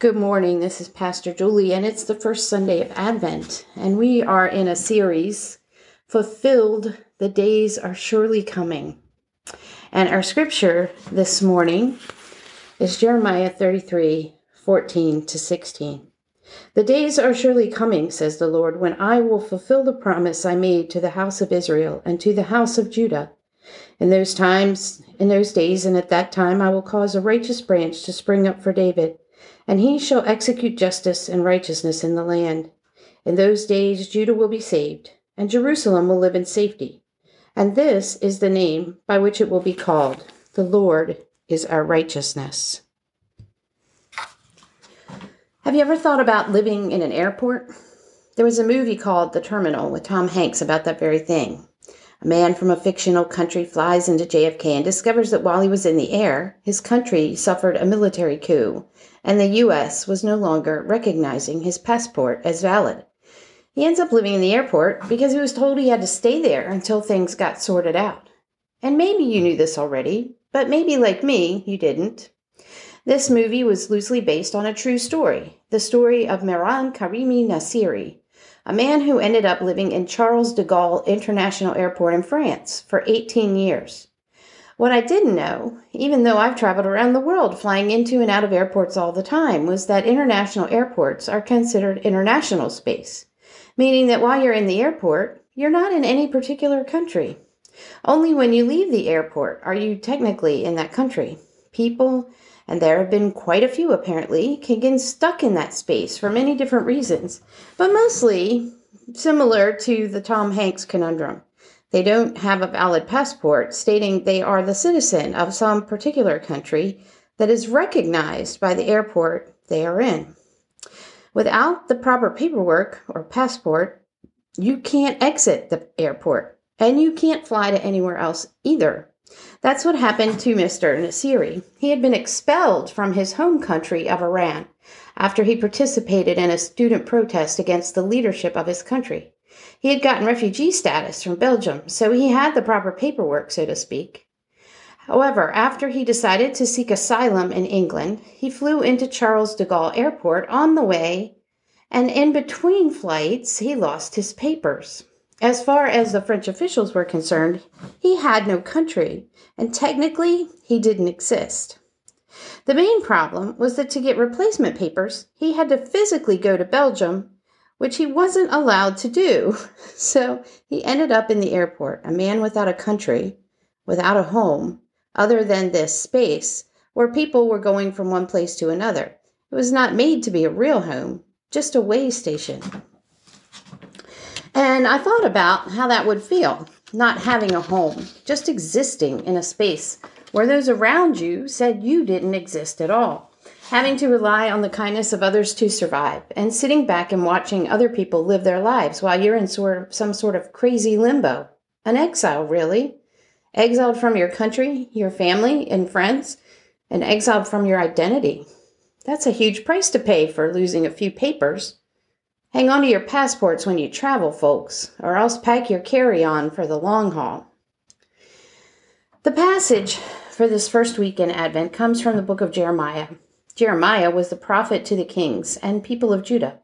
Good morning. This is Pastor Julie, and it's the first Sunday of Advent, and we are in a series, Fulfilled, the Days Are Surely Coming. And our scripture this morning is Jeremiah 33 14 to 16. The days are surely coming, says the Lord, when I will fulfill the promise I made to the house of Israel and to the house of Judah. In those times, in those days, and at that time, I will cause a righteous branch to spring up for David and he shall execute justice and righteousness in the land. In those days Judah will be saved, and Jerusalem will live in safety. And this is the name by which it will be called The Lord is our righteousness. Have you ever thought about living in an airport? There was a movie called The Terminal with Tom Hanks about that very thing. A man from a fictional country flies into JFK and discovers that while he was in the air, his country suffered a military coup, and the U.S. was no longer recognizing his passport as valid. He ends up living in the airport because he was told he had to stay there until things got sorted out. And maybe you knew this already, but maybe like me, you didn't. This movie was loosely based on a true story the story of Mehran Karimi Nasseri, a man who ended up living in Charles de Gaulle International Airport in France for 18 years. What I didn't know, even though I've traveled around the world flying into and out of airports all the time, was that international airports are considered international space, meaning that while you're in the airport, you're not in any particular country. Only when you leave the airport are you technically in that country. People and there have been quite a few apparently, can get stuck in that space for many different reasons, but mostly similar to the Tom Hanks conundrum. They don't have a valid passport stating they are the citizen of some particular country that is recognized by the airport they are in. Without the proper paperwork or passport, you can't exit the airport and you can't fly to anywhere else either. That's what happened to Mr. Nasseri. He had been expelled from his home country of Iran after he participated in a student protest against the leadership of his country. He had gotten refugee status from Belgium, so he had the proper paperwork, so to speak. However, after he decided to seek asylum in England, he flew into Charles de Gaulle Airport on the way, and in between flights, he lost his papers. As far as the French officials were concerned, he had no country, and technically, he didn't exist. The main problem was that to get replacement papers, he had to physically go to Belgium, which he wasn't allowed to do. So he ended up in the airport, a man without a country, without a home, other than this space where people were going from one place to another. It was not made to be a real home, just a way station. And I thought about how that would feel, not having a home, just existing in a space where those around you said you didn't exist at all, having to rely on the kindness of others to survive, and sitting back and watching other people live their lives while you're in sort of some sort of crazy limbo. An exile, really. Exiled from your country, your family, and friends, and exiled from your identity. That's a huge price to pay for losing a few papers. Hang on to your passports when you travel, folks, or else pack your carry on for the long haul. The passage for this first week in Advent comes from the book of Jeremiah. Jeremiah was the prophet to the kings and people of Judah.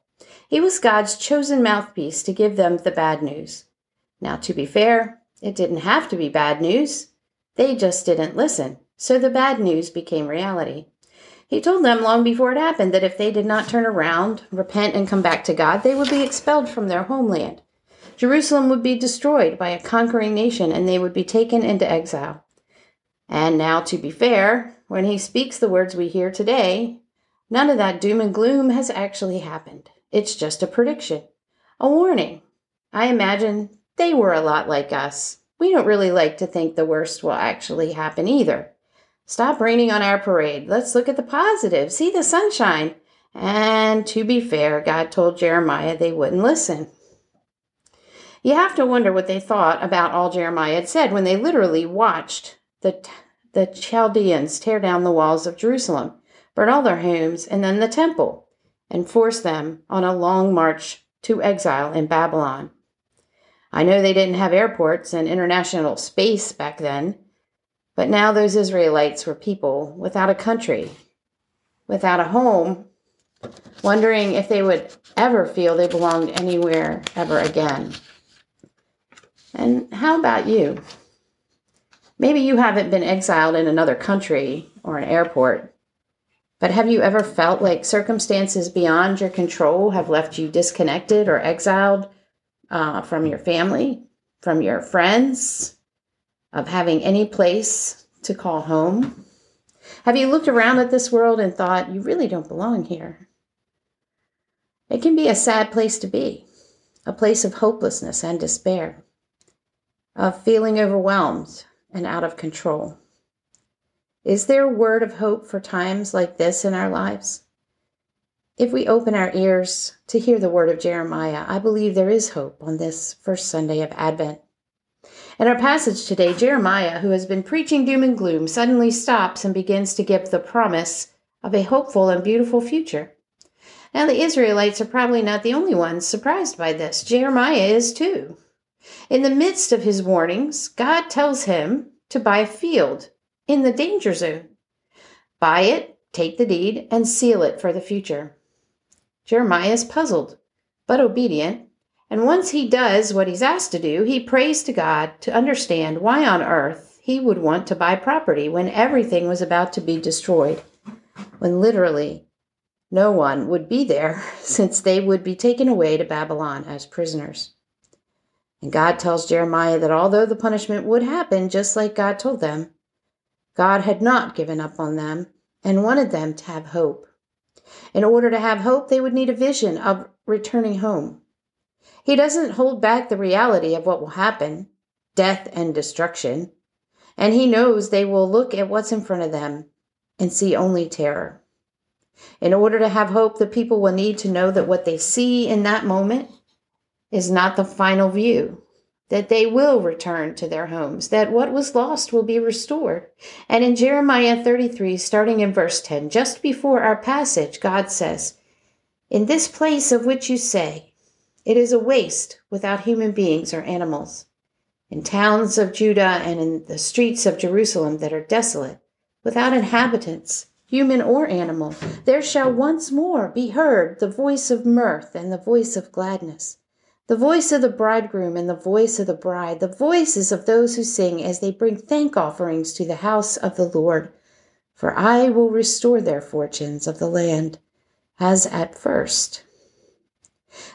He was God's chosen mouthpiece to give them the bad news. Now, to be fair, it didn't have to be bad news. They just didn't listen, so the bad news became reality. He told them long before it happened that if they did not turn around, repent, and come back to God, they would be expelled from their homeland. Jerusalem would be destroyed by a conquering nation and they would be taken into exile. And now, to be fair, when he speaks the words we hear today, none of that doom and gloom has actually happened. It's just a prediction, a warning. I imagine they were a lot like us. We don't really like to think the worst will actually happen either. Stop raining on our parade. Let's look at the positive. See the sunshine. And to be fair, God told Jeremiah they wouldn't listen. You have to wonder what they thought about all Jeremiah had said when they literally watched the, the Chaldeans tear down the walls of Jerusalem, burn all their homes, and then the temple, and force them on a long march to exile in Babylon. I know they didn't have airports and international space back then, but now those Israelites were people without a country, without a home, wondering if they would ever feel they belonged anywhere ever again. And how about you? Maybe you haven't been exiled in another country or an airport, but have you ever felt like circumstances beyond your control have left you disconnected or exiled uh, from your family, from your friends, of having any place to call home? Have you looked around at this world and thought, you really don't belong here? It can be a sad place to be, a place of hopelessness and despair of feeling overwhelmed and out of control. Is there a word of hope for times like this in our lives? If we open our ears to hear the word of Jeremiah, I believe there is hope on this first Sunday of Advent. In our passage today, Jeremiah, who has been preaching doom and gloom, suddenly stops and begins to give the promise of a hopeful and beautiful future. Now, the Israelites are probably not the only ones surprised by this. Jeremiah is too. In the midst of his warnings, God tells him to buy a field in the danger zone. Buy it, take the deed, and seal it for the future. Jeremiah is puzzled, but obedient, and once he does what he's asked to do, he prays to God to understand why on earth he would want to buy property when everything was about to be destroyed, when literally no one would be there since they would be taken away to Babylon as prisoners. And God tells Jeremiah that although the punishment would happen just like God told them, God had not given up on them and wanted them to have hope. In order to have hope, they would need a vision of returning home. He doesn't hold back the reality of what will happen death and destruction. And he knows they will look at what's in front of them and see only terror. In order to have hope, the people will need to know that what they see in that moment is not the final view, that they will return to their homes, that what was lost will be restored. And in Jeremiah 33, starting in verse 10, just before our passage, God says, In this place of which you say, it is a waste without human beings or animals. In towns of Judah and in the streets of Jerusalem that are desolate, without inhabitants, human or animal, there shall once more be heard the voice of mirth and the voice of gladness the voice of the bridegroom and the voice of the bride, the voices of those who sing as they bring thank offerings to the house of the Lord. For I will restore their fortunes of the land as at first.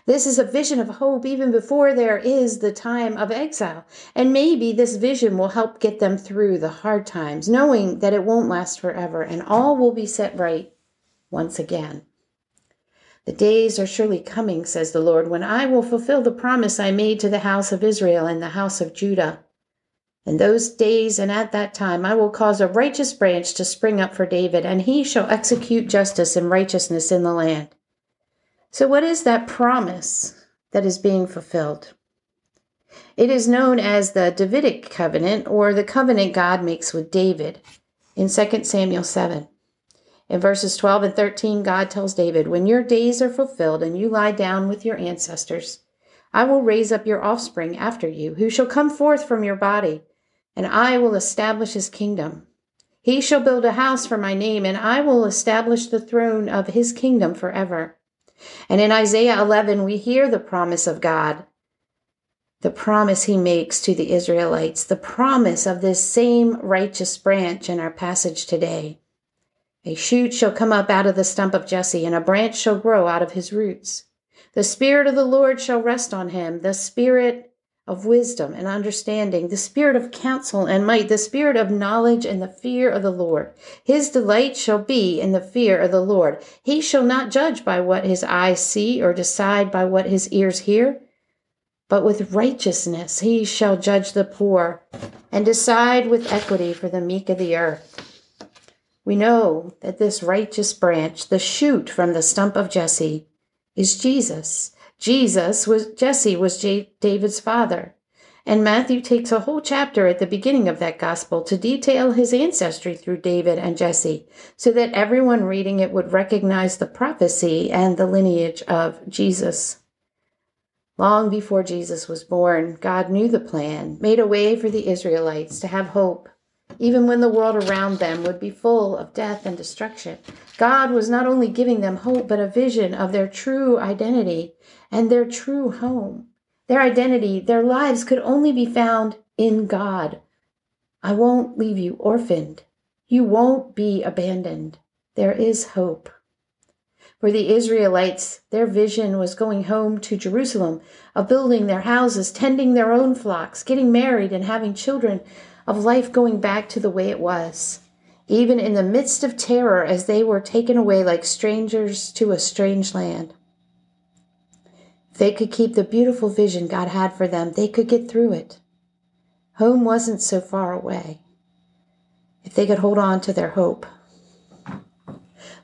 This is a vision of hope even before there is the time of exile. And maybe this vision will help get them through the hard times, knowing that it won't last forever and all will be set right once again. The days are surely coming, says the Lord, when I will fulfill the promise I made to the house of Israel and the house of Judah. In those days and at that time I will cause a righteous branch to spring up for David, and he shall execute justice and righteousness in the land. So, what is that promise that is being fulfilled? It is known as the Davidic covenant or the covenant God makes with David in 2 Samuel 7. In verses 12 and 13, God tells David, When your days are fulfilled and you lie down with your ancestors, I will raise up your offspring after you, who shall come forth from your body, and I will establish his kingdom. He shall build a house for my name, and I will establish the throne of his kingdom forever. And in Isaiah 11, we hear the promise of God, the promise he makes to the Israelites, the promise of this same righteous branch in our passage today. A shoot shall come up out of the stump of Jesse, and a branch shall grow out of his roots. The Spirit of the Lord shall rest on him, the Spirit of wisdom and understanding, the Spirit of counsel and might, the Spirit of knowledge and the fear of the Lord. His delight shall be in the fear of the Lord. He shall not judge by what his eyes see or decide by what his ears hear, but with righteousness he shall judge the poor and decide with equity for the meek of the earth. We know that this righteous branch, the shoot from the stump of Jesse, is Jesus. Jesus was Jesse was J- David's father. And Matthew takes a whole chapter at the beginning of that gospel to detail his ancestry through David and Jesse, so that everyone reading it would recognize the prophecy and the lineage of Jesus. Long before Jesus was born, God knew the plan, made a way for the Israelites to have hope, even when the world around them would be full of death and destruction. God was not only giving them hope, but a vision of their true identity and their true home. Their identity, their lives could only be found in God. I won't leave you orphaned. You won't be abandoned. There is hope. For the Israelites, their vision was going home to Jerusalem, of building their houses, tending their own flocks, getting married, and having children, of life going back to the way it was. Even in the midst of terror, as they were taken away like strangers to a strange land they could keep the beautiful vision God had for them, they could get through it. Home wasn't so far away. If they could hold on to their hope.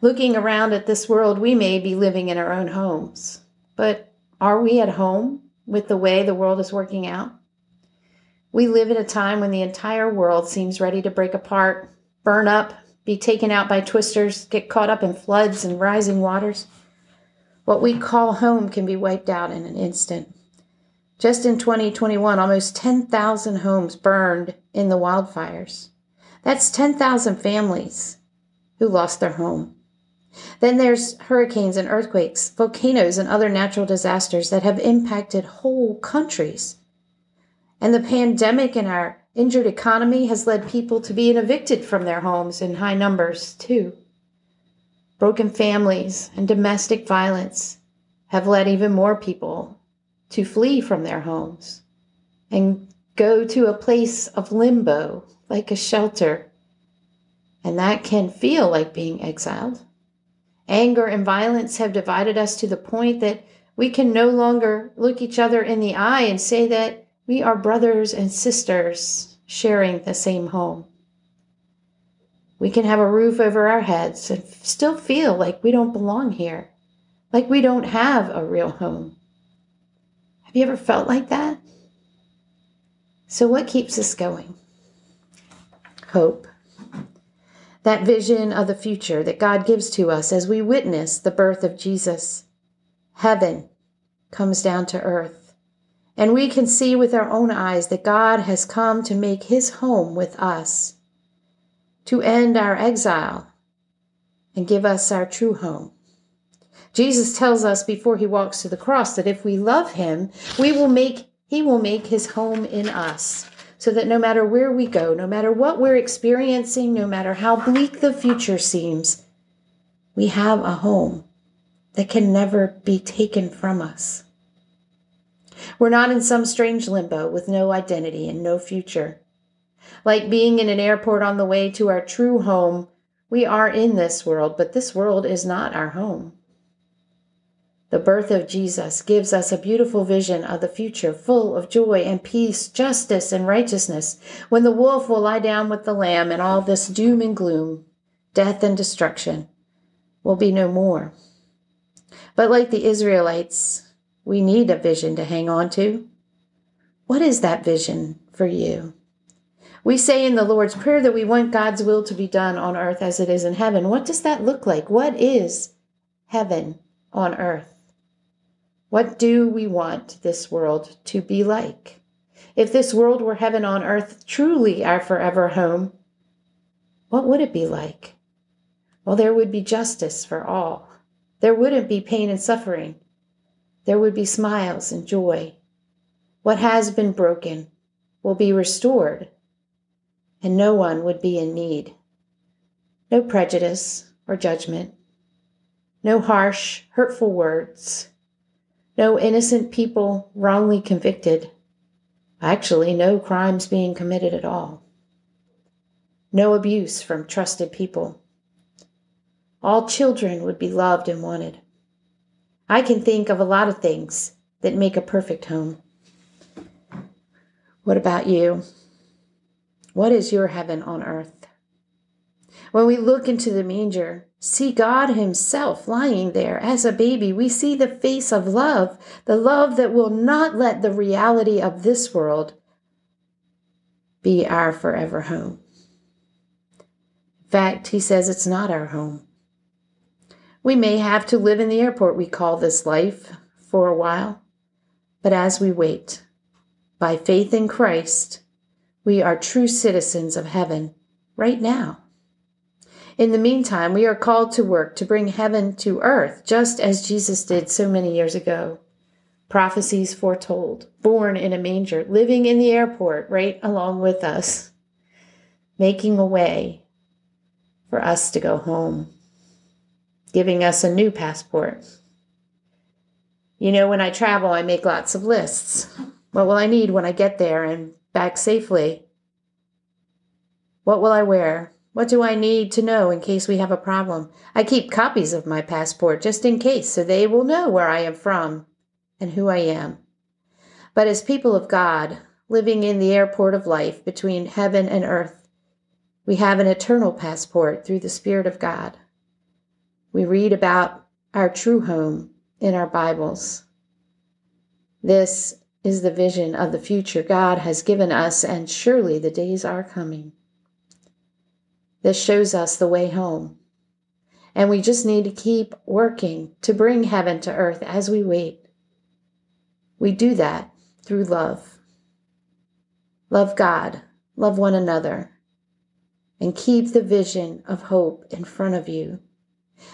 Looking around at this world, we may be living in our own homes, but are we at home with the way the world is working out? We live at a time when the entire world seems ready to break apart, burn up, be taken out by twisters, get caught up in floods and rising waters. What we call home can be wiped out in an instant. Just in 2021, almost 10,000 homes burned in the wildfires. That's 10,000 families who lost their home. Then there's hurricanes and earthquakes, volcanoes, and other natural disasters that have impacted whole countries. And the pandemic and our injured economy has led people to being evicted from their homes in high numbers, too. Broken families and domestic violence have led even more people to flee from their homes and go to a place of limbo, like a shelter. And that can feel like being exiled. Anger and violence have divided us to the point that we can no longer look each other in the eye and say that we are brothers and sisters sharing the same home. We can have a roof over our heads and still feel like we don't belong here, like we don't have a real home. Have you ever felt like that? So, what keeps us going? Hope. That vision of the future that God gives to us as we witness the birth of Jesus. Heaven comes down to earth. And we can see with our own eyes that God has come to make his home with us to end our exile and give us our true home. Jesus tells us before he walks to the cross that if we love him, we will make he will make his home in us. So that no matter where we go, no matter what we're experiencing, no matter how bleak the future seems, we have a home that can never be taken from us. We're not in some strange limbo with no identity and no future. Like being in an airport on the way to our true home, we are in this world, but this world is not our home. The birth of Jesus gives us a beautiful vision of the future, full of joy and peace, justice and righteousness, when the wolf will lie down with the lamb and all this doom and gloom, death and destruction will be no more. But like the Israelites, we need a vision to hang on to. What is that vision for you? We say in the Lord's Prayer that we want God's will to be done on earth as it is in heaven. What does that look like? What is heaven on earth? What do we want this world to be like? If this world were heaven on earth, truly our forever home, what would it be like? Well, there would be justice for all. There wouldn't be pain and suffering. There would be smiles and joy. What has been broken will be restored and no one would be in need. No prejudice or judgment, no harsh, hurtful words, no innocent people wrongly convicted, actually, no crimes being committed at all, no abuse from trusted people. All children would be loved and wanted. I can think of a lot of things that make a perfect home. What about you? What is your heaven on earth? When we look into the manger, see God Himself lying there as a baby, we see the face of love, the love that will not let the reality of this world be our forever home. In fact, He says it's not our home. We may have to live in the airport we call this life for a while, but as we wait, by faith in Christ, we are true citizens of heaven right now. In the meantime, we are called to work to bring heaven to earth, just as Jesus did so many years ago. Prophecies foretold, born in a manger, living in the airport right along with us, making a way for us to go home, giving us a new passport. You know, when I travel, I make lots of lists. What will I need when I get there and back safely? What will I wear? What do I need to know in case we have a problem? I keep copies of my passport just in case so they will know where I am from and who I am. But as people of God, living in the airport of life between heaven and earth, we have an eternal passport through the Spirit of God. We read about our true home in our Bibles. This is the vision of the future God has given us, and surely the days are coming. This shows us the way home. And we just need to keep working to bring heaven to earth as we wait. We do that through love. Love God, love one another, and keep the vision of hope in front of you.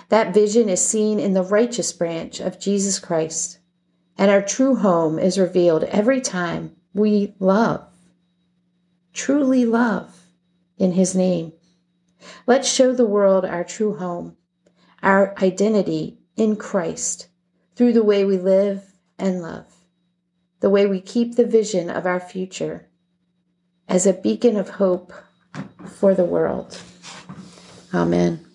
That vision is seen in the righteous branch of Jesus Christ and our true home is revealed every time we love, truly love in His name. Let's show the world our true home, our identity in Christ through the way we live and love, the way we keep the vision of our future as a beacon of hope for the world. Amen.